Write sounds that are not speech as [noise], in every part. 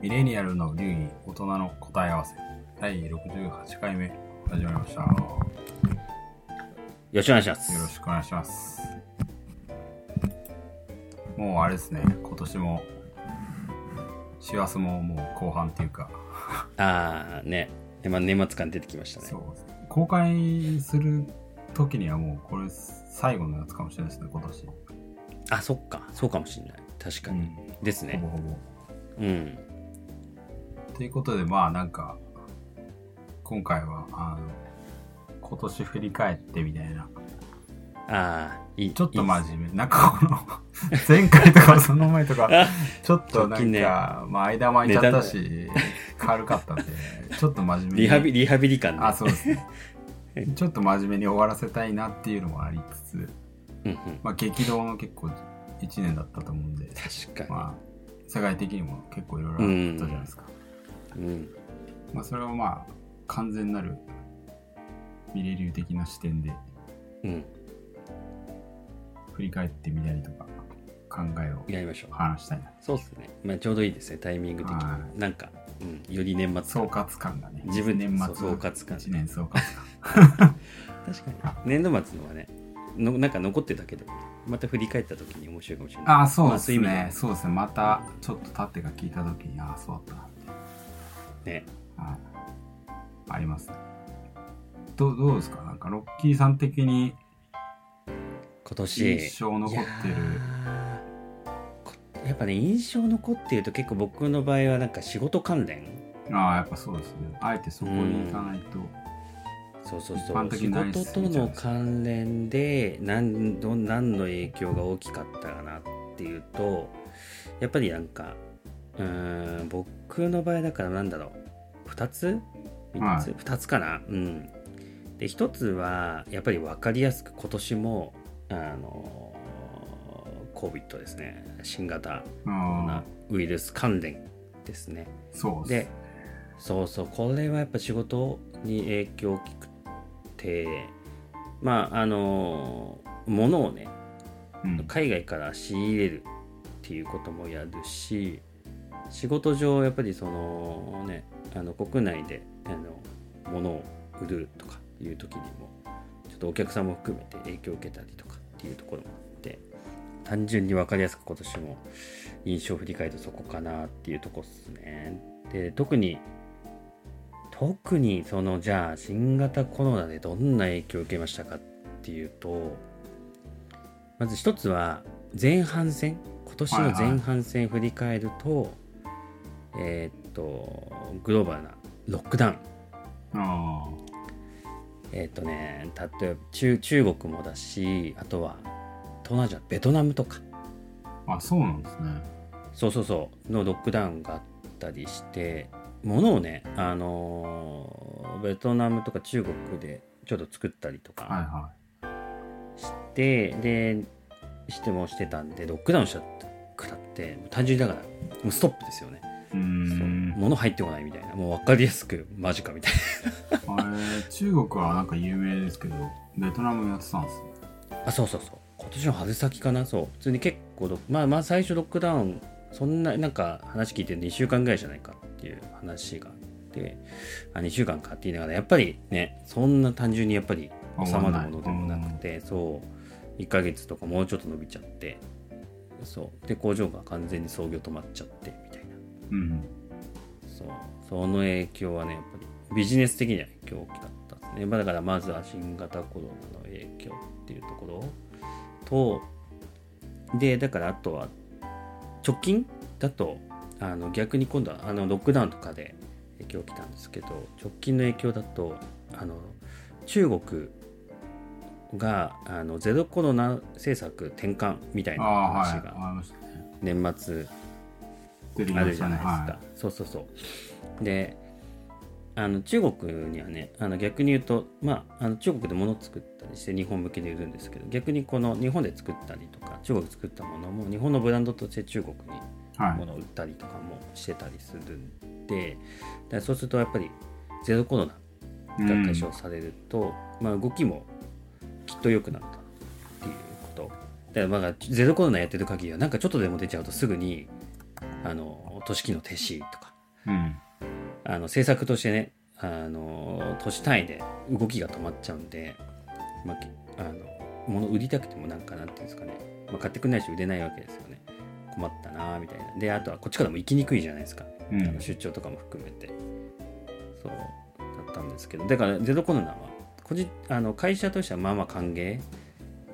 ミレニアルの流儀大人の答え合わせ第68回目始まりましたよよろしくお願いします。ろしくお願いしますもうあれですね今年も師走ももう後半っていうかああ、ね。でまあ、年末感出てきましたね。そう公開する時にはもうこれ最後のやつかもしれないですね今年あ、そっか。そうかもしれない。確かに。ですね。ほぼほぼうん。ということでまあなんか今回はあの今年振り返ってみたいなああ、いい。ちょっと真面目。なんかこの、[laughs] 前回とかその前とか、あ [laughs] ちょっとなん直近ねか、まあ間巻いちゃったし、軽かったんで、[laughs] ちょっと真面目に。リハビリ、リハビリ感ね。あ、そうですね。ちょっと真面目に終わらせたいなっていうのもありつつ、うんうん。まあ激動の結構1年だったと思うんで、確かまあ、世界的にも結構いろいろあったじゃないですか。に。うん。まあそれをまあ、完全なる、ミレ流的な視点でうん。振り返ってみたりとか、考えをやりましょう。話したいな。そうっすね。まあ、ちょうどいいですね。タイミング的はに。なんか、うん。より年末総感。括感がね。自分で年末。総括感1年総括感。[laughs] 確かに。年度末のはね、のなんか残ってたけど、また振り返った時に面白いかもしれない。ああ、そうまですね。い意味でそうですね。また、ちょっと経ってが聞いたときに、ああ、そうだった。ね。はいありますね。どうどうですか？なんか、ロッキーさん的に今年。印象残ってる？いやっぱね印象残っていると結構僕の場合はなんか仕事関連ああ、やっぱそうですね。あえてそこに行かないと。そうそうそ一般的う仕事との関連で何ど何の影響が大きかったかなっていうとやっぱりなんかうーん僕の場合だからなんだろう。2つ？3つ、は2つかな？うん。で1つはやっぱり分かりやすく今年もあの COVID ですね。新型コロあナウイルス関連ですね。あ、そうでそうそう。これはやっぱ仕事に影響大きくてまああの物をねうん。海外から仕入れるっていうこともやるし仕事上やっぱりそのねあの国内であの物を売るとかいう時にもちょっとお客さんも含めて影響を受けたりとかっていうところもあって単純に分かりやすく今年も印象を振り返るとそこかなっていうとこですね。で特に特にそのじゃあ新型コロナでどんな影響を受けましたかっていうとまず一つは前半戦今年の前半戦振り返ると、えーっとグローバルなロックダウンあえーっとね例えば中中国もだしあとは東南アジアベトナムとかあ。あ、そうなんですね。そうそうそうのロックダウンがあったりして物をねあのーベトナムとか中国でちょっと作ったりとはいかはして、でしてもしてたんでロックダウンしちゃったくらって単純にだからもうストップですよねい。うん。物入ってこないみたいな。もう分かりやすくマジかみたいあれ、中国はなんか有名ですけど、ベトナムやってたんですあそうそうそう。今年の春先かな？そう。普通に結構ロまあまあ最初ロックダウンそんななんか話聞いて2週間ぐらいじゃないかっていう話があってあ2週間かって言いながらやっぱりねそんな単純にやっぱり収まるものでもなくてそう。1ヶ月とかもうちょっと伸びちゃってそう。で工場が完全に操業止まっちゃってみうん。そうその影響はねやっぱりビジネス的には影響大きかったですね、まあ、だからまずは新型コロナの影響っていうところとでだからあとは直近だとあの逆に今度はあのロックダウンとかで影響来たんですけど直近の影響だとあの中国があのゼロコロナ政策転換みたいな。話が。年末出てきあるじ。ゃないですか、はそうそうそうであの中国にはねあの逆に言うと、まあ、あの中国で物を作ったりして日本向けで売るんですけど逆にこの日本で作ったりとか中国で作ったものも日本のブランドとして中国にい。はい。物を売ったりとかもしてたりするんででそうするとやっぱりゼロコロナが解消されると、まあ、動きもきっと良くなったっていうことだからまあゼロコロナやってる限りはなんかちょっとでも出ちゃうとすぐにあの都市機能停止とか。うん。あの政策としてねあの都市単位で動きが止まっちゃうんで、まあ、きあの物売りたくてもなんかなんていうんですかね、まあ、買ってくれないし売れないわけですよね。困ったなーみたいな。であとはこっちからも行きにくいじゃないですか、うん。あの出張とかも含めて。そうだったんですけど。だからゼロコロナは個人あの会社としてはまあまあ歓迎っ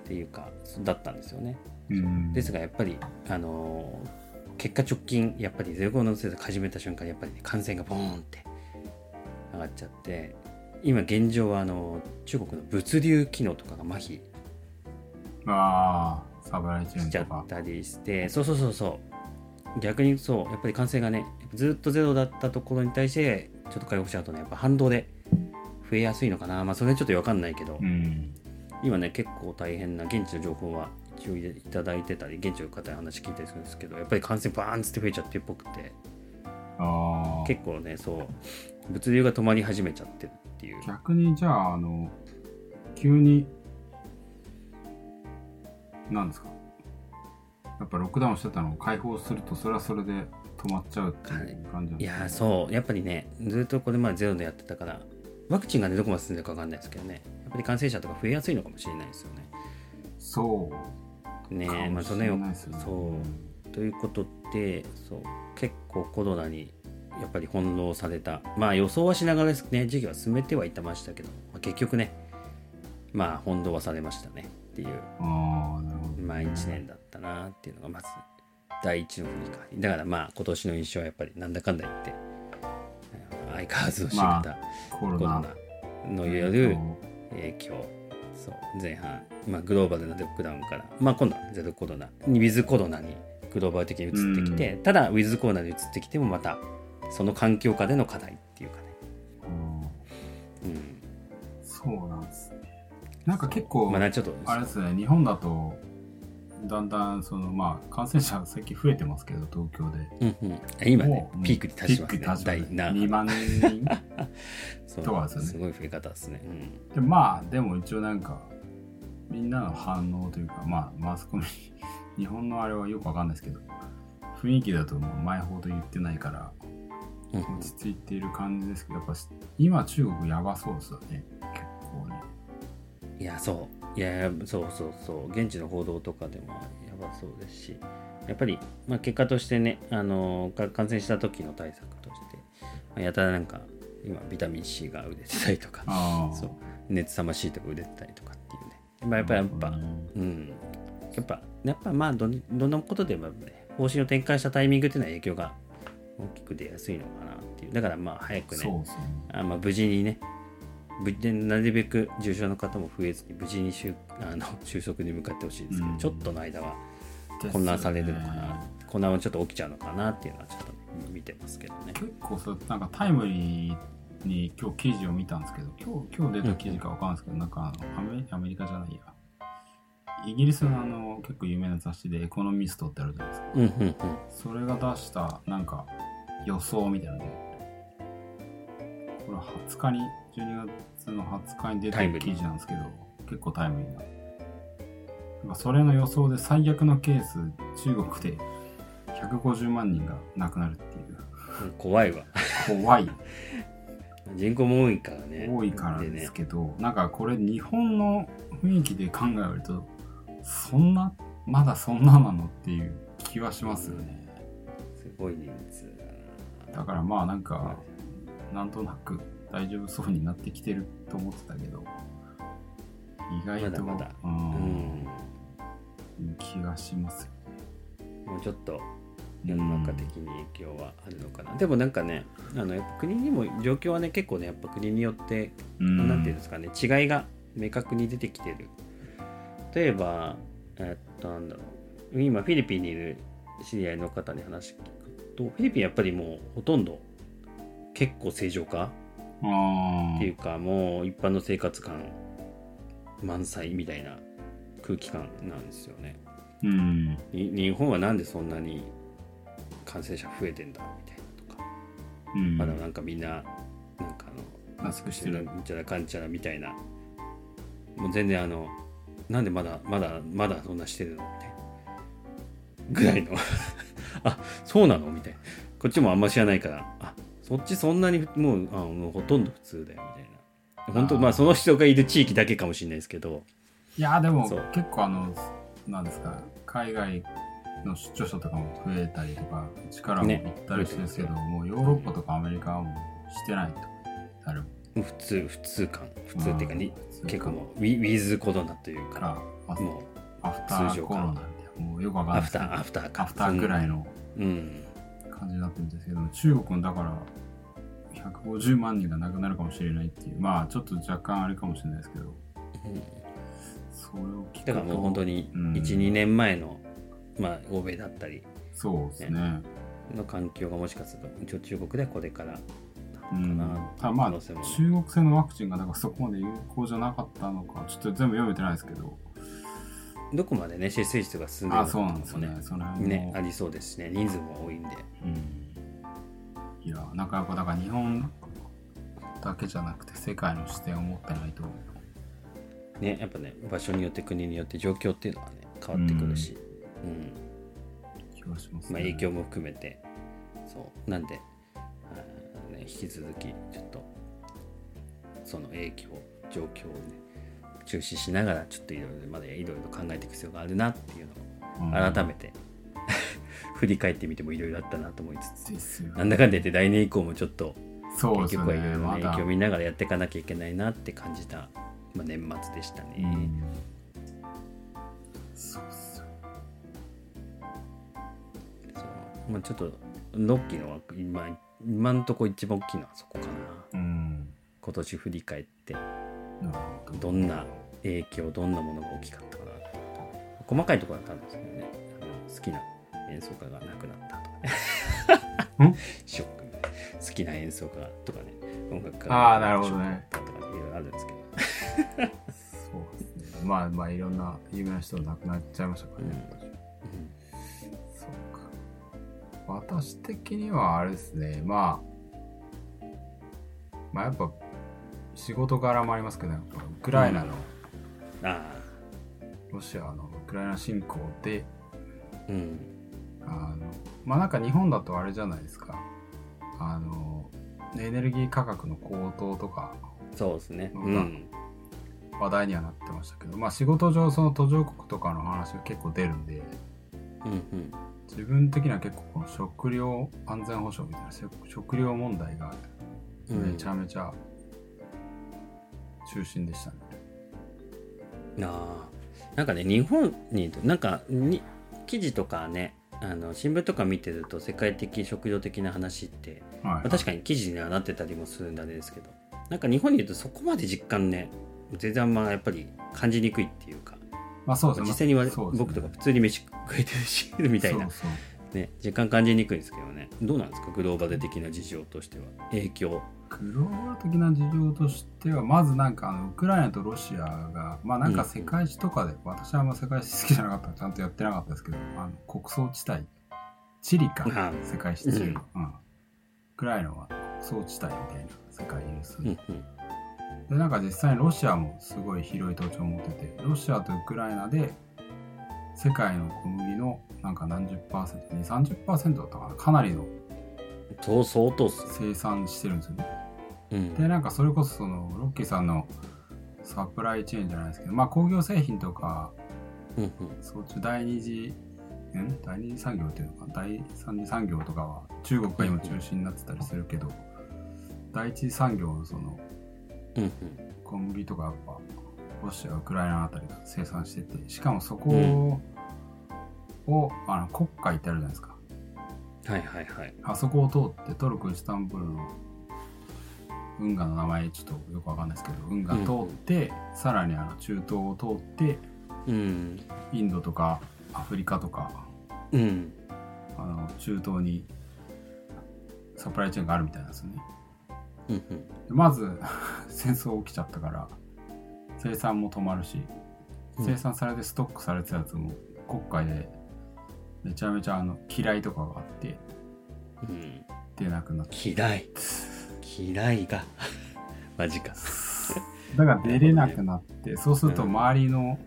ていうかだったんですよね。うん。ですがやっぱりあのー結果直近やっぱりゼロコロナ政策始めた瞬間やっぱり、ね、感染がボーンって上がっちゃって今現状はあの中国の物流機能とかが麻痺ああ、サプライチェーしちゃっ。たりしてそうそうそうそう逆にそうやっぱり感染がねずっとゼロだったところに対してちょっと解放しちゃうとねやっぱ反動で増えやすいのかなまあそれはちょっと分かんないけど、うん。今ね結構大変な現地の情報は一応いただいてたり現地の方に話聞いたりするんですけどやっぱり感染バーンつって増えちゃってるっぽくて。結構ねそう物流が止まり始めちゃってるっていう。逆にじゃあ、あの、急に、なんですか？やっぱロックダウンしてたのを解放すると、それはそれで止まっちゃうっていう感じなんいですか？やーそう。やっぱりねずっとこれまでゼロでやってたからワクチンがねどこまで進んでるか分かんないですけどね。やっぱり感染者とか増えやすいのかもしれないですよね。そう。ねまあそのよねそう。ということでそう結構コロナにやっぱり翻弄された。まあ予想はしながらですね時期は進めてはいたましたけど、まあ、結局ねまあ翻弄はされましたねっていう。ああ、なるほど。まあ1年だったなっていうのがまず第一の振り返り。だからまあ今年の印象はやっぱりなんだかんだ言ってあ相変わらずの仕ま方、コロナ。コロナのよる影響そう前半、まあ、グローバルなロックダウンから、まあ、今度はゼロコロナ。ウィズコロナにグローバル的に移ってきて、ただウィズコロナに移ってきてもまたその環境下での課題っていうかね、うん。うん。そうなんですね。なんか結構、まあなちょっとあれですね、日本だと、だんだん、その、まあ、感染者最近増えてますけど、東京で。うんうん、今ねピークに達しますね。ます第な2万人。とかです。よね。すごい増え方ですね、うん。でまあ、でも一応なんか、みんなの反応というか、まあ、マスコミ、日本のあれはよくわかんないですけど、雰囲気だともう前ほど言ってないから、落ち着いている感じですけど、やっぱ今中国やばそうですよね。結構ね。いやそういやそうそうそう。現地の報道とかでもやばそうですし。やっぱり、まあ、結果としてねあのか感染した時の対策として、まあ、やたらなんか今ビタミン C が売れてたりとか。そう。熱さましいとか売れてたりとかっていうね、まあ、やっぱりやっぱ、うん。うん。やっぱやっぱまあどんどんなことでもね方針を転換したタイミングっていうのは影響が大きく出やすいのかなっていう。だからまあ早くね。ね。あまあ、無事にね無事でなるべく重症の方も増えずに無事に収あの [laughs] 収束に向かってほしいですけど、うん。ちょっとの間は混乱されるのかな、混乱はちょっと起きちゃうのかなっていうのはちょっと見てますけどね。結構そうなんかタイムリーに今日記事を見たんですけど今日今日出た記事かわかんないですけど、なんかあのアメリアメリカじゃないや。イギリスのあの結構有名な雑誌でエコノミストってあるじゃないですか。うんうんうん。それが出したなんか予想みたいなのでこれ20日に12月の20日に出たタイムリー記事なんですけど結構タイムリーななんかそれの予想で最悪のケース中国で150万人が亡くなるっていう。怖いわ。怖い。人口も多いからね。多いからでねすけど、なんかこれ日本の雰囲気で考えるとそんなまだそんななのっていう気はしますよね。すごい人数だな。だからまあなんかなんとなく大丈夫そうになってきてると思ってたけど意外とまだまだ。ううんん気がしますよもうちょっと世の中的に影響はあるのかな、でもなんかねあのやっぱ国にも状況はね結構ねやっぱ国によってうん。なんていうんですかね違いが明確に出てきてる。例えばえっとなんだろう。今フィリピンにいる知り合いの方に話聞くとフィリピンやっぱりもうほとんど結構正常化あっていうかもう一般の生活感満載みたいな空気感なんですよね。ーうん。に日本はなんでそんなに感染者増えてんだみたいなとか。うん。まだなんかみんななんかあのマスクしてる。うんちゃらかんちゃらみたいな。もう全然あのなんでまだまだまだそんなしてるのみたいな。ぐらいの。[laughs] あそうなのみたいな。こっちもあんま知らないからあそっちそんなにもうあもうほとんど普通だよみたいな。本当まあその人がいる地域だけかもしれないですけど。いやでも結構あのなんですか海外の出張者とかも増えたりとか力もね行ったりしてるんですけど、もうヨーロッパとかアメリカはもうしてないと誰も普通普通感。普通っていうかに結構もうウィウィズコロナというかもうアフターコロナみたいなもうよくわかんないアフターアフターか。アフターぐらいの。うん感じになってるんですけど中国のだから150万人が亡くなるかもしれないっていうまあちょっと若干あれかもしれないですけどうんそれを聞くとだからもう本当にうん。12、年前のまあ欧米だったりそうですね。の環境がもしかすると一応中国ではこれからうんなただまあ中国製のワクチンがだからそこまで有効じゃなかったのかちょっと全部読めてないですけどどこまでね接種率が進んでるあのそうなんですよかもね。その辺も。ねありそうですしね。人数も多いんで。うん。いやなんかやっぱだから日本だけじゃなくて世界の視点を持ってないと。ねやっぱね場所によって国によって状況っていうのはね変わってくるし、うん。気がしますね。まあ、影響も含めて。そう。なんで、ね、引き続きちょっとその影響状況をね注視しながらちょっといろいろまだいろいろ考えていく必要があるなっていうのをうん。改めて、[laughs] 振り返ってみてもいろいろあったなと思いつつなんだかんだ言って来年以降もちょっと結そうですよ局はいろいろな影響を見ながらやっていかなきゃいけないなって感じた、まあ、年末でしたね。うん。そうそう。まあ、ちょっとロッキーの枠今今んとこ一番大きいのはそこかな。うん。今年振り返ってどんな影響どんなものが大きかったかな細かいところは多分ですけどね。好きな演奏家が亡くなったとかね。ん？ショック。好きな演奏家とかね。音楽家あーなるほどね。とかいろいろあるんですけど。そうですね。まあまあいろんな有名な人亡くなっちゃいましたからね、うか。私的にはあれですね。まあまあやっぱ仕事柄もありますけどやっぱウクライナの、あロシアのウクライナ侵攻であうん。あのまあなんか日本だとあれじゃないですか。あのエネルギー価格の高騰とかそうですね。ううん。ん話題にはなってましたけどまあ仕事上その途上国とかの話が結構出るんでうんうん。自分的には結構この食料安全保障みたいな食食料問題がうん。めちゃめちゃ中心でしたね。あ。ーなんかね日本になんかに記事とかねあの新聞とか見てると世界的食料的な話って、はいまあ、確かに記事にはなってたりもするんであれですけど。なんか日本にいるとそこまで実感ね全然あんまやっぱり感じにくいっていうか。まあそうですね。実際にはね。僕とか普通に飯食えてるしみたいな。ね実感感じにくいんですけどね。どうなんですかグローバル的な事情としては。影響グローバル的な事情としてはまずなんかあのウクライナとロシアがまあなんか世界史とかで、私はあんま世界史好きじゃなかった。ちゃんとやってなかったですけどあの国葬地帯。チリかあ世界史チリ、うん。ウクライナは国葬地帯みたいな世界有数うんうん。でなんか実際にロシアもすごい広い土地を持っててロシアとウクライナで世界の小麦のなんか何十パーセント2 3 0だったかな。かなりの相当生産してるんですよねうん。でなんかそれこそそのロッキーさんのサプライチェーンじゃないですけどまあ工業製品とかうんうん。そっち第二次ん？第二次産業っていうのか第三次産業とかは中国が今中心になってたりするけど第一次産業のそのうん小麦とかやっぱロシアウクライナあたりが生産しててしかもそこを、あの国会ってあるじゃないですか。はいはいはい。あそこを通ってトルコイスタンブールの運河の名前ちょっとよくわかんないですけど運河通って、さらにあの中東を通ってうん。インドとかアフリカとかうん。あの中東にサプライチェーンがあるみたいなんですよね。うんうん。でまず [laughs] 戦争起きちゃったから生産も止まるしうん。生産されてストックされてたやつも国会でめちゃめちゃあの嫌いとかがあってうん。出なくなって嫌い [laughs] 嫌いが。[laughs] マジか。だから出れなくなってそうするとうん周りの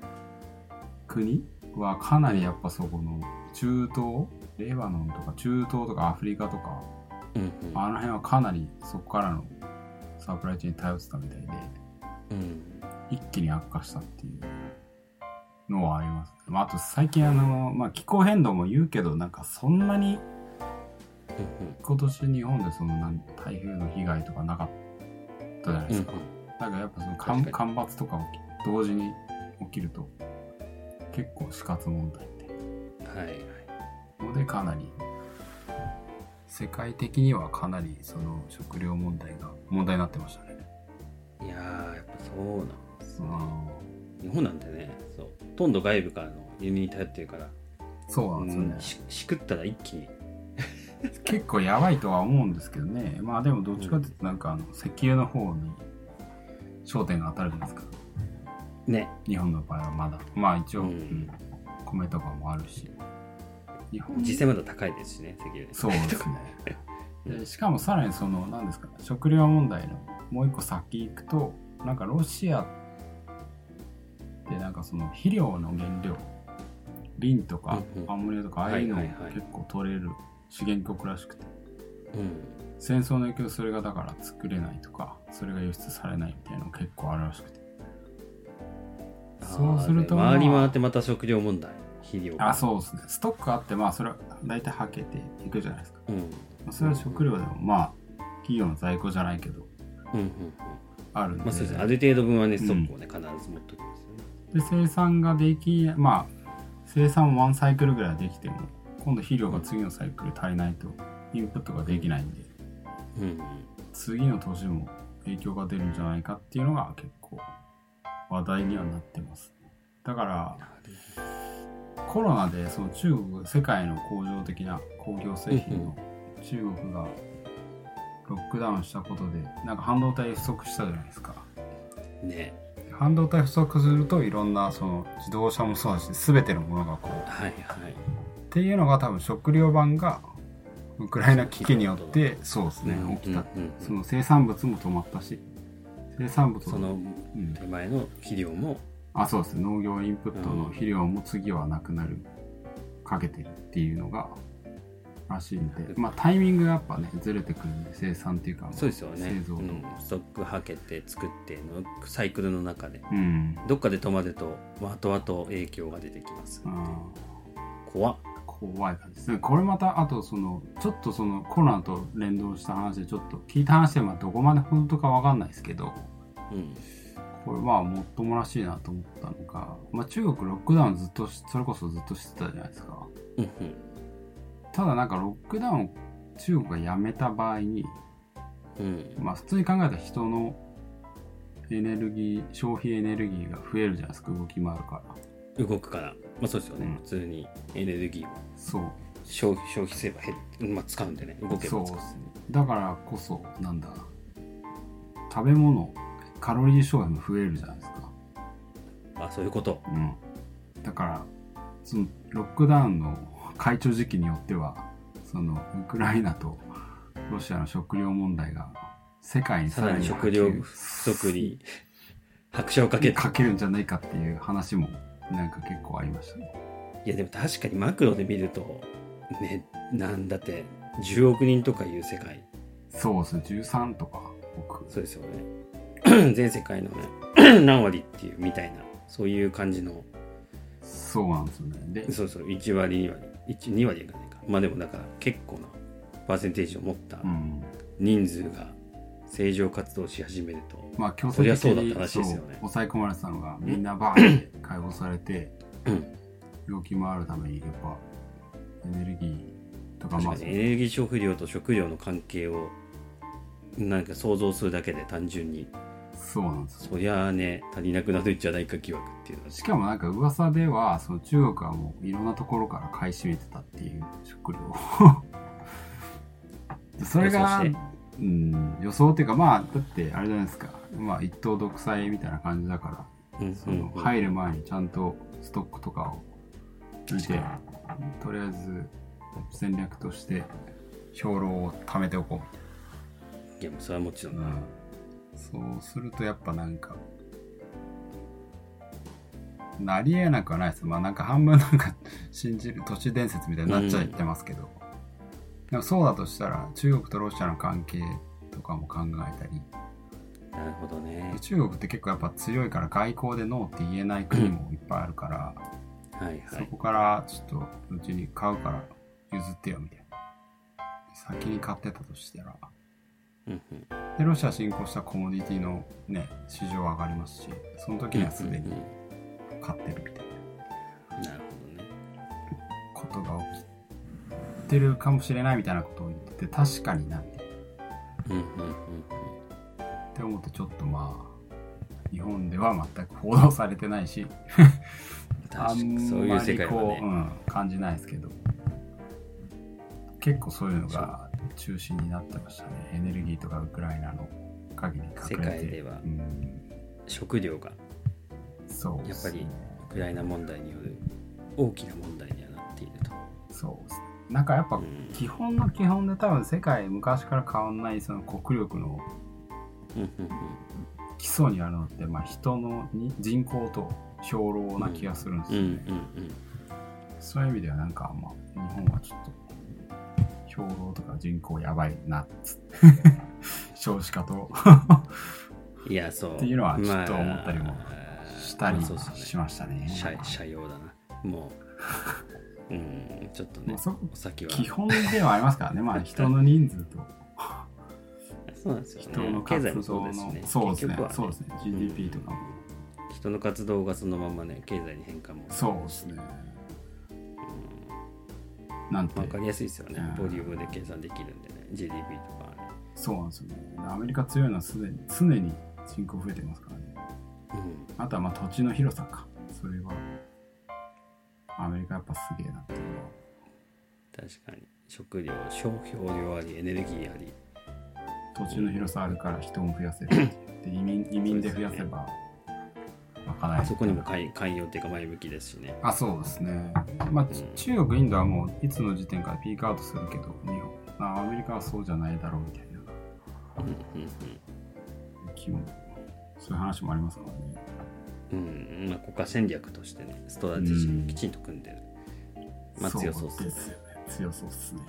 国はかなりやっぱそこの中東レバノンとか中東とかアフリカとか、うんうん。あの辺はかなりそこからのサプライチェーンに頼ってたみたいで、うん。一気に悪化したっていうのはあります。まあ、あと最近あの、まあ、気候変動も言うけど、なんかそんなにうん今年日本でその台風の被害とかなかったじゃないですか。なんかやっぱその干確干ばつとか同時に起きると結構死活問題って。うんはいはいのでかなり世界的にはかなりその食料問題が問題になってましたね。いやーやっぱそうなんですうん。日本なんてねそうほとんど外部からの輸入に頼ってるから。そうなんですよね。うんししくったら一気に結構やばいとは思うんですけどね。まあでもどっちかっていうとなんかあの石油の方に焦点が当たるじゃないですか。ね日本の場合はまだ。まあ一応、うんうん米とかもあるし。日本実際まだ高いですしね石油そうですね。[laughs] でしかもさらにその何ですか食料問題のもう一個先行くとなんかロシアってなんかその肥料の原料リンとかアンモニアとかああいうの結構取れる資源国らしくて。うん。戦争の影響でそれがだから作れないとかそれが輸出されないみたいなの結構あるらしくて。そうするとあーで回りまあ回ってまた食料問題肥料あそうですね。ストックあってまあそれは大体はけていくじゃないですか。ううん。まあそれは食料でもまあ企業の在庫じゃないけどうんうんうん。あるんで,、まあそうですね。ある程度分はねストックをね必ず持っておきますよね。で生産ができまあ生産ワンサイクルぐらいできても今度肥料が次のサイクル足りないとインプットができないんでうん次の年も影響が出るんじゃないかっていうのが結構話題にはなってます。だからコロナでその中国世界の工場的な工業製品の中国がロックダウンしたことでなんか半導体不足したじゃないですか。うんね。半導体不足するといろんなその自動車もそうだし全てのものがこうはいはいっていうのが多分食料版がウクライナ危機によってそうですねうん起きた。うんうんその生産物も止まったし生産物そのうん。手前の肥料もあそうですね。農業インプットの肥料も次はなくなるかけてるっていうのがらしいんで。まあタイミングがやっぱねずれてくるんで生産っていうかそうですよね。製造とうん。ストックはけて作ってのサイクルの中でうん、どっかで止まると後々影響が出てきますあ怖っ。ー怖い感じです。ねこれまたあとそのちょっとそのコロナと連動した話でちょっと聞いた話でまあどこまで本当かわかんないですけどうんこれまあもっともらしいなと思ったのが、まあ、中国ロックダウンずっとしそれこそずっとしてたじゃないですか。うんうん。ただなんかロックダウンを中国がやめた場合にうん。まあ普通に考えたら人のエネルギー消費エネルギーが増えるじゃないですか。動き回るから。動くからまあそうですよね、うん。普通にエネルギーを。そう。消費消費すれば減っ、まあ、使うんでね動けば使う。そうですね。だからこそなんだ。食べ物カロリー消費も増えるじゃないですか。あそういうこと。うん。だからそのロックダウンの解除時期によってはそのウクライナとロシアの食料問題が世界にさらにに食料不足に拍車をかけて。かけるんじゃないかっていう話もなんか結構ありましたね。いやでも確かにマクロで見るとねなんだって10億人とかいう世界。そうですね。13とか僕そうですよね。[clears throat] 全世界のね [clears throat] 何割っていうみたいなそういう感じの。そうなんですよね。でそうそう1割2割。1 2割いかないかまあでもだから結構なパーセンテージを持ったうん。人数が正常活動し始めると。まあ強制的にそうだって話ですよね。抑え込まれてたのがみんなバーって解放されてうん。動き回るためにやっぱエネルギーとかまあエネルギー消費量と食料の関係をなんか想像するだけで単純に。そうなんですよ。そりゃあね足りなくなるんじゃないか疑惑っていうのはしかもなんか噂ではその中国はもういろんなところから買い占めてたっていう食料を。[laughs] それがうん、予想っていうかまあだってあれじゃないですか。まあ一党独裁みたいな感じだからうんその入る前にちゃんとストックとかを見てとりあえず戦略として兵糧を貯めておこいやもうそれはもちろう、ん、うん、そうするとやっぱなんかなりえなくはないです。まあなんか半分なんか信じる都市伝説みたいになっちゃってますけど。でもそうだとしたら中国とロシアの関係とかも考えたり。なるほどねで。中国って結構やっぱ強いから外交でノーって言えない国もいっぱいあるから、はいはい。そこからちょっとうちに買うから譲ってよみたいな。先に買ってたとしたら。うんうんで、ロシア侵攻したコモディティのね、市場上がりますし、その時にはすでにうん買ってるみたいな。なるほどね。ことが起きてるかもしれないみたいなことを言ってて確かになってうんうんうんって思うとちょっとまあ日本では全く報道されてないし確あかにそういうんまりこう、うね。ん、感じないですけど。結構そういうのが中心になってましたね。エネルギーとかウクライナの限り世界では。うん、食料が。そうすね。やっぱりウクライナ問題による大きな問題にはなっていると。そうですねなんかやっぱうん基本の基本で多分世界昔から変わんないその国力の基礎にあるのって、まあ、人のに人口と兵糧な気がするんですよね、うんそういう意味ではなんか、まあ、日本はちょっと兵糧とか人口やばいな [laughs] 少子化とうん。いや、そう。っていうのはちょっと思ったりもしたりしましたね。社社用だな。もう、うん、ちょっとねまあ、そお酒は。基本ではありますからね、まあ、人 [laughs] の人数とそうなんですよ人ね。の活経済もそう動のですね。そうですねそうですね GDP とかも、人の活動がそのままね、経済に変化も。そうですね。なんてわかりやすいですよね。うんボリュームで計算できるんでね。GDP とか。そうなんですよね。アメリカ強いのはすでに常に人口増えてますからね。うん。あとはまあ土地の広さか。それはアメリカやっぱすげえなっていうのは。確かに。食料、消費量あり、エネルギーあり。土地の広さあるから人も増やせる。[laughs] で移民移民で増やせば賄える。そこにも寛寛容っていうか前向きですしね。あ、そうですね。まあ、ち中国、インドはもういつの時点からピークアウトするけど、日本あアメリカはそうじゃないだろうみたいなうんうん気も、そういう話もありますからね。うん。うん。まあ国家戦略としてね、ストラテジーをきちんと組んでる。まあ強そうっすねですよね。強そうっすね。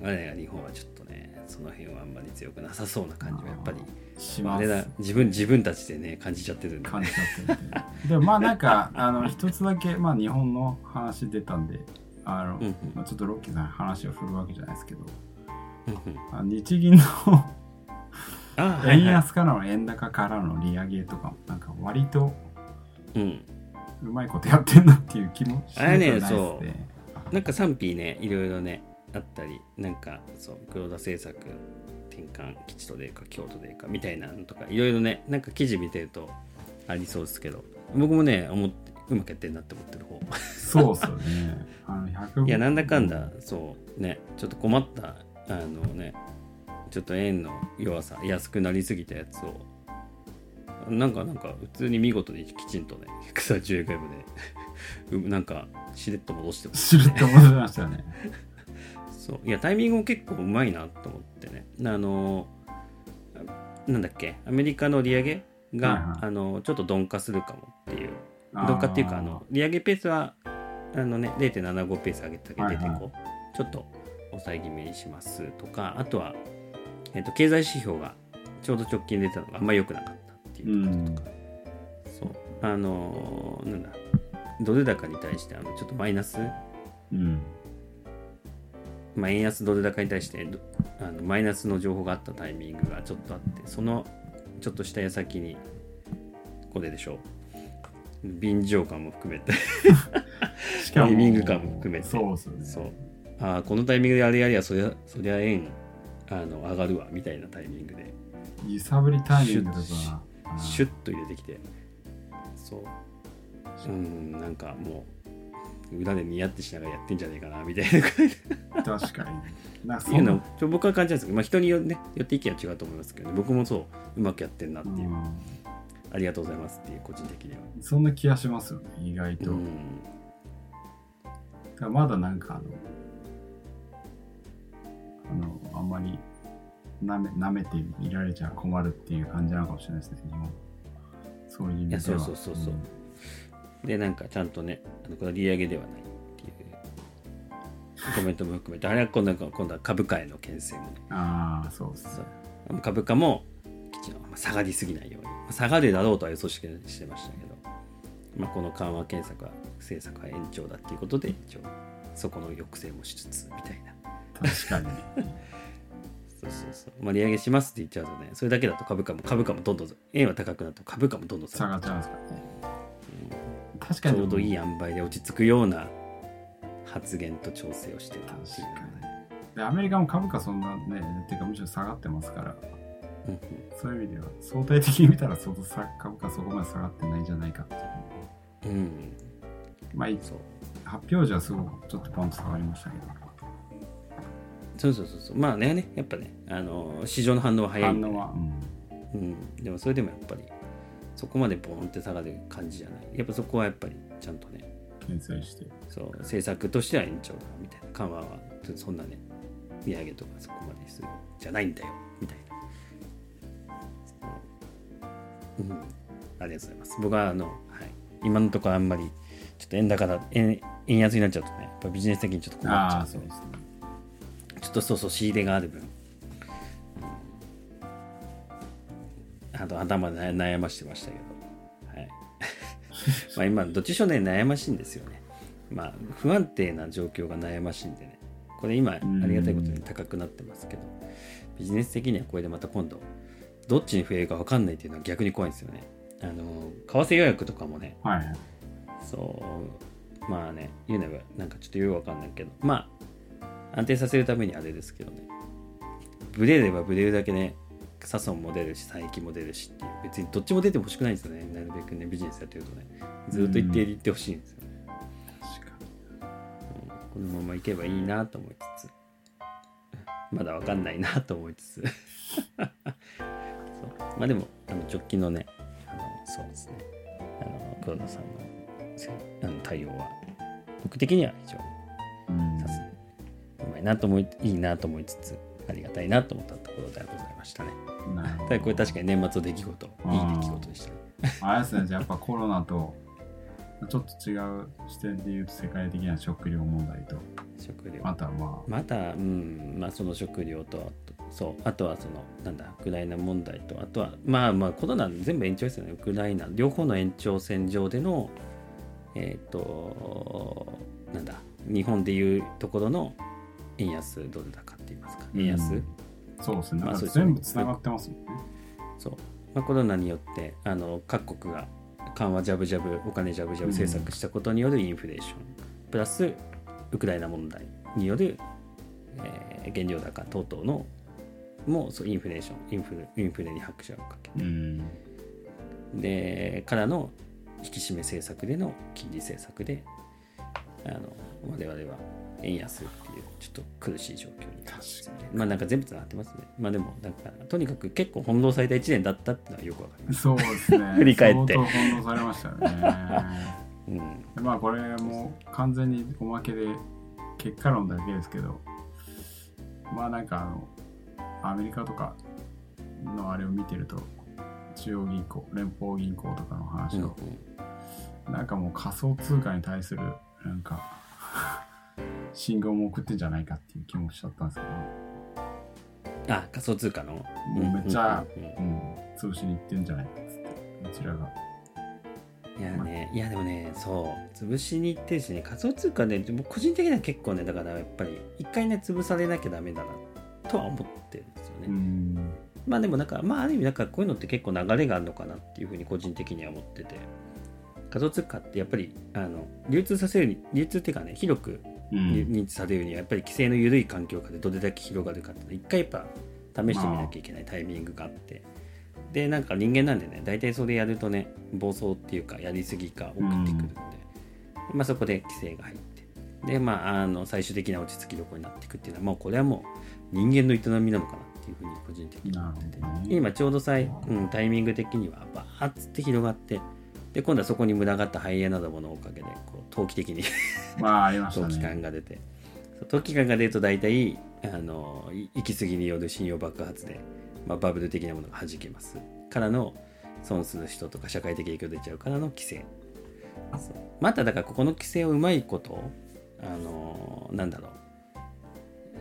我々が日本はちょっとね、その辺はあんまり強くなさそうな感じはやっぱり。します。あれだ、自分、自分たちでね、感じちゃってるんで、感じちゃってるんで。でもまあなんか、あの、一つだけ、まあ日本の話出たんで、あの、うんうんまあ、ちょっとロッキーさんに話を振るわけじゃないですけど、うんうんあ日銀の円はい。安からの円高からの利上げとかも、か割とうん。うまいことやってんなっていう気もしないですあれねね。なんか賛否ね、いろいろね、あったり、なんか、そう、黒田政策転換、吉とでか、京都でか、みたいなのとか、いろいろね、なんか記事見てるとありそうですけど、僕もね、思って、うまくやってんなって思ってる方。そうっすよね。あの100 [laughs] いや、なんだかんだ、そう、ね、ちょっと困った、あのね、ちょっと円の弱さ、安くなりすぎたやつを、なんか、なんか、普通に見事にきちんとね、130円ぐらいまで、うなんか、しれっと戻してます知るって思いましたよね。[laughs] そう。いやタイミングも結構うまいなと思ってね。あのなんだっけ？アメリカの利上げが、はいはい。あのちょっと鈍化するかもっていう。鈍化っていうかあの利上げペースはあのね0.75ペース上げたけどはいはい。0.5、ちょっと抑え気味にしますとかあとは、えっと経済指標がちょうど直近で出たのがあんまり良くなかったっていううところとん。か、。そう。あのなんだ。ドル高に対してあのちょっとマイナス？うん。まあ、円安ドル高に対してどあのマイナスの情報があったタイミングがちょっとあってそのちょっとした矢先にこれでしょう。便乗感も含めて。[laughs] しタイミング感も含めて。そうっすよね。そう。ああこのタイミングであれやりゃそりゃそりゃ円あの上がるわみたいなタイミングで。揺さぶりタイミングとか。シュッと入れてきて。そう。うんなんかもう裏でニヤってしながらやってんじゃねえかなみたいな感じ。確かに。[laughs] なんかっていうのちょ僕は感じたんですけど、まあ、人によ,、ね、よって意見は違うと思いますけど、僕もそううまくやってんなっていう、うん。ありがとうございますっていう個人的には。そんな気がしますよね、意外と。うん。まだなんかあの、あの、あんまりなめ舐めていられちゃ困るっていう感じなのかもしれないですね、日本。そういう意味では。そうそうそうそう。でなんかちゃんとねあのこれは利上げではないっていうコメントも含めてあれは今度は今度は株価への牽制もね。ああ、そうそう。株価も下がりすぎないように。まあ下がるだろうとは予想してしてましたけど、まあ、この緩和政策は政策は延長だっていうことで一応そこの抑制もしつつみたいな。確かに。[laughs] そうそうそう、まあ、利上げしますって言っちゃうとねそれだけだと株価も株価もどんどん円は高くなっても株価もどんどん下下がっちゃう。んですからね。確かに。ちょうどいい塩梅で落ち着くような発言と調整をしてる確かっていう。に。で、アメリカも株価そんなね、っていうかむしろ下がってますから、そういう意味では、相対的に見たら相当さ株価そこまで下がってないんじゃないかっていう。うん。まあ、いそう。発表時はすごくちょっとポンと下がりましたけど、そうそうそうそう。まあねねやっぱねあの市場の反応は早い反応は、うん、うん、でもそれでもやっぱりそこまでボーンって下がる感じじゃない。やっぱそこはやっぱりちゃんとね牽制して。そう政策としては延長だみたいな緩和はそんなね利上げとかそこまでするじゃないんだよみたいな。そううん。ありがとうございます。僕はあの、はい、今のところあんまりちょっと円高だ円円安になっちゃうとねやっぱビジネス的にちょっと困っちゃう。そうですね。ちょっとそうそう仕入れがある分、あと頭で悩ましてましたけど、はい。[laughs] まあ今、どっちしろね、悩ましいんですよね。まあ、不安定な状況が悩ましいんでね。これ今、ありがたいことに高くなってますけど、ビジネス的にはこれでまた今度、どっちに増えるか分かんないっていうのは逆に怖いんですよね。あの、為替予約とかもね、はいはい。そう、まあね、言うのはなんかちょっとよくわかんないけど、まあ、安定させるためにあれですけどね、ブレればブレるだけね、サソンも出るし、佐伯も出るしっていう、別にどっちも出てほしくないんですよね、なるべくね、ビジネスやってるとね、ずっと一定でいってほしいんですよね。確かこのままいけばいいなと思いつつ、まだわかんないなと思いつつ、[laughs] そう。まあでも、あの直近のね、あのそうですね、あの黒田さんのせあの対応は、僕的には非常にに。いなと思いいいなと思いつつありがたいなと思ったところでございましたね。ただこれ確かに年末の出来事いい出来事でした。ねあれですね、じゃあやっぱコロナと、ちょっと違う視点で言うと世界的な食料問題と、食料。またままたうんまあその食料とそうあとはそのなんだウクライナ問題とあとはまあまあコロナ全部延長ですよね。ウクライナ両方の延長線上でのえっ、となんだ日本でいうところの円安ドル高って言いますか。円安、うん。あ、そうですね。まあそうですね。全部つながってますもんね。そう、まあ、コロナによってあの各国が緩和ジャブジャブお金ジャブジャブ政策したことによるインフレーション、プラスウクライナ問題による、えー原料高等々のもうそうインフレーションインフレインフレに拍車をかけうん。でからの引き締め政策での金利政策であの我々は円安っていうちょっと苦しい状況にね。まあなんか全部つながってますね。まあでもなんかとにかく結構翻弄された1年だったっていうのはよくわかります。そうですね。[laughs] 振り返って。相当翻弄されましたよね。うん。でまあこれもう完全におまけで結果論だけですけど、まあなんかあの、アメリカとかのあれを見てると、中央銀行、連邦銀行とかの話を、なんかもう仮想通貨に対する、なんか、信号も送ってんじゃないかっていう気もしちゃったんですけあ仮想通貨の？ど、もうめっちゃ、うん潰しに行ってんじゃないかっつって、こちらが。いやね、いやでもね、そう、潰しに行ってるしね、仮想通貨ね、でも個人的には結構ね、だからやっぱり、一回ね、潰されなきゃダメだな、とは思ってるんですよね。うん。まあでもなんか、まあある意味、なんかこういうのって結構流れがあるのかなっていうふうに個人的には思ってて、仮想通貨ってやっぱり、あの、流通させるに、流通っていうかね、広くうん認知されるには、やっぱり規制の緩い環境下でどれだけ広がるかって一回やっぱ試してみなきゃいけないタイミングがあって、でなんか人間なんでね大体それやるとね暴走っていうかやりすぎが送ってくるんで、まあ、そこで規制が入って。でまああの最終的な落ち着きどころになっていくっていうのはもうこれはもう人間の営みなのかなっていうふうに個人的に思ってて、ね。今ちょうどさい、うん、タイミング的にはバーッつって広がってで今度はそこに群がったハイエナどものおかげでこう投機的にまあありました投機感ね。が出て。投機感が出ると大体あのい行き過ぎによる信用爆発で、まあ、バブル的なものが弾けます。からの損する人とか社会的影響出ちゃうからの規制。まただからここの規制をうまいことあのなんだろ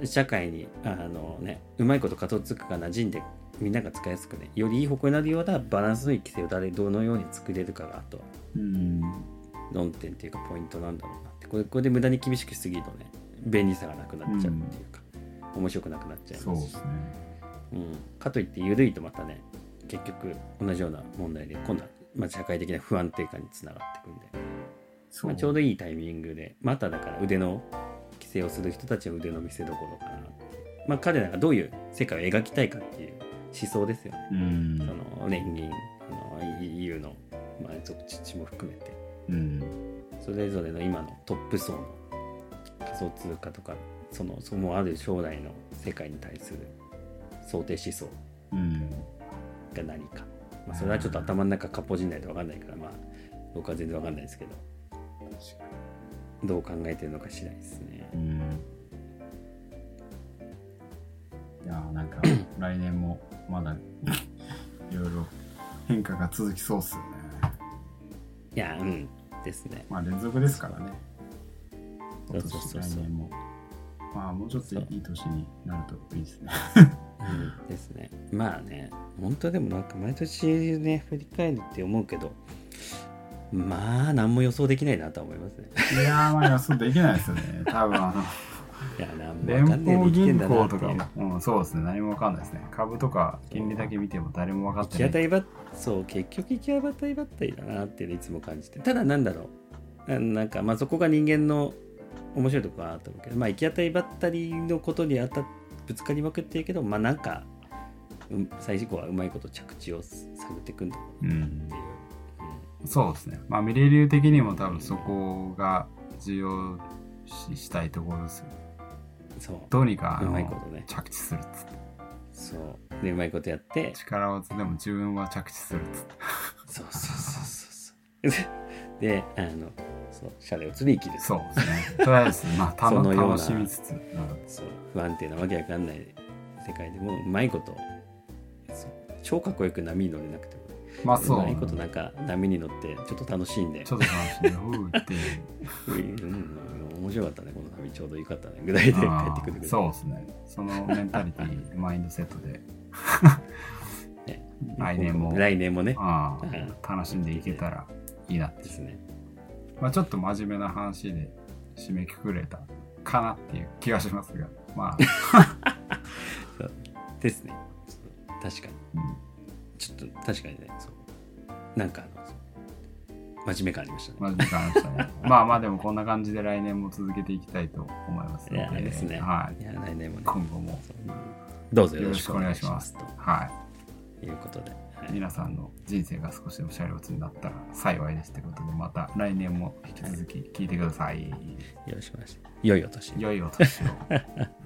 う。社会にあのねうまいこと片付くか馴染んでみんなが使いやすくねよりいい方向になるようなバランスのいい規制を誰どのように作れるかがあと。論点っていうかポイントなんだろうなって。これこれで無駄に厳しくしすぎるとね便利さがなくなっちゃうっていうか、面白くなくなっちゃいますし。そうですね。うん、かといって緩いとまたね結局同じような問題で今度は、まあ、社会的な不安定感につながっていくんで、まあ、ちょうどいいタイミングでまただから腕の規制をする人たちの腕の見せ所かなって。まあ彼らがどういう世界を描きたいかっていう思想ですよね、うん。その連銀あの EU の、まあ、属地も含めてうん。それぞれの今のトップ層の仮想通貨とかそのそのある将来の世界に対する想定思想うん。が何か、まあ、それはちょっと頭の中かっぽじんないと分かんないからまあ僕は全然分かんないですけどどう考えてるのか次第ですねうん。いやーなんか [clears throat] 来年もまだいろいろ変化が続きそうっすよね。いやうんですねまあ連続ですからね。そうそうそうそう今年来年も。まあもうちょっといい年になるといいですね。うんですねまあね本当でもなんか毎年ね振り返るって思うけどまあ何も予想できないなとは思いますねいやーまあ予想できないですよね。多分あの、いや何も連分かんねえで邦生きてん銀だなっていう行とかも、うん、そうですね。何もわかんないですね。株とか金利だけ見ても誰も分かっ行きてない。当たりばっそう結局行き当たりばったりだなっていうのいつも感じてただなんだろうななんかまあそこが人間の面白いところかなと思うけどまあ行き当たりばったりのことに当たぶつかりまくってるけどまあなんか、うん、最後はうまいこと着地を探っていくんだろうっていう、うんそうですね。まあミレリュー的にも多分そこが重要視したいところですよ。そうどうにかあうのまいことね着地するっつって。そうでうまいことやって力をつでも自分は着地するっつって。そうそうそうそうそう [laughs] であのそうシャレを釣り生きるそうですね。とりあえず、まあ、た [laughs] その楽しみつつ。うんそう不安定なわけわかんない世界でもうまいことそう超かっこよく波に乗れなくてもまあそう。うまいことなんか波に乗ってちょっと楽しんで。ちょっと楽しんで、ふうって。うん。面白かったねこの旅ちょうどよかったねぐらいで帰あってくるそうですね。そのメンタリティ、マインドセットで、[laughs] ね。来年も。来年もね。楽しんでいけたらいいなって。で。すね。まあちょっと真面目な話で締めくくれたかなっていう気がしますが、まあ、[laughs] ですね。確かに。うんちょっと確かにねそう。なんか真面目感ありましたね。真面目感ありましたね。[laughs] まあまあでもこんな感じで来年も続けていきたいと思いますので、ですね、はい。いや来年もね。今後も。どうぞよろしくお願いします。よろしくお願いいうことで、はい。皆さんの人生が少しでもシャレオツになったら幸いですということで、また来年も引き続き聞いてください。よろしくお願いします。良いお年を。良いお年を。[laughs]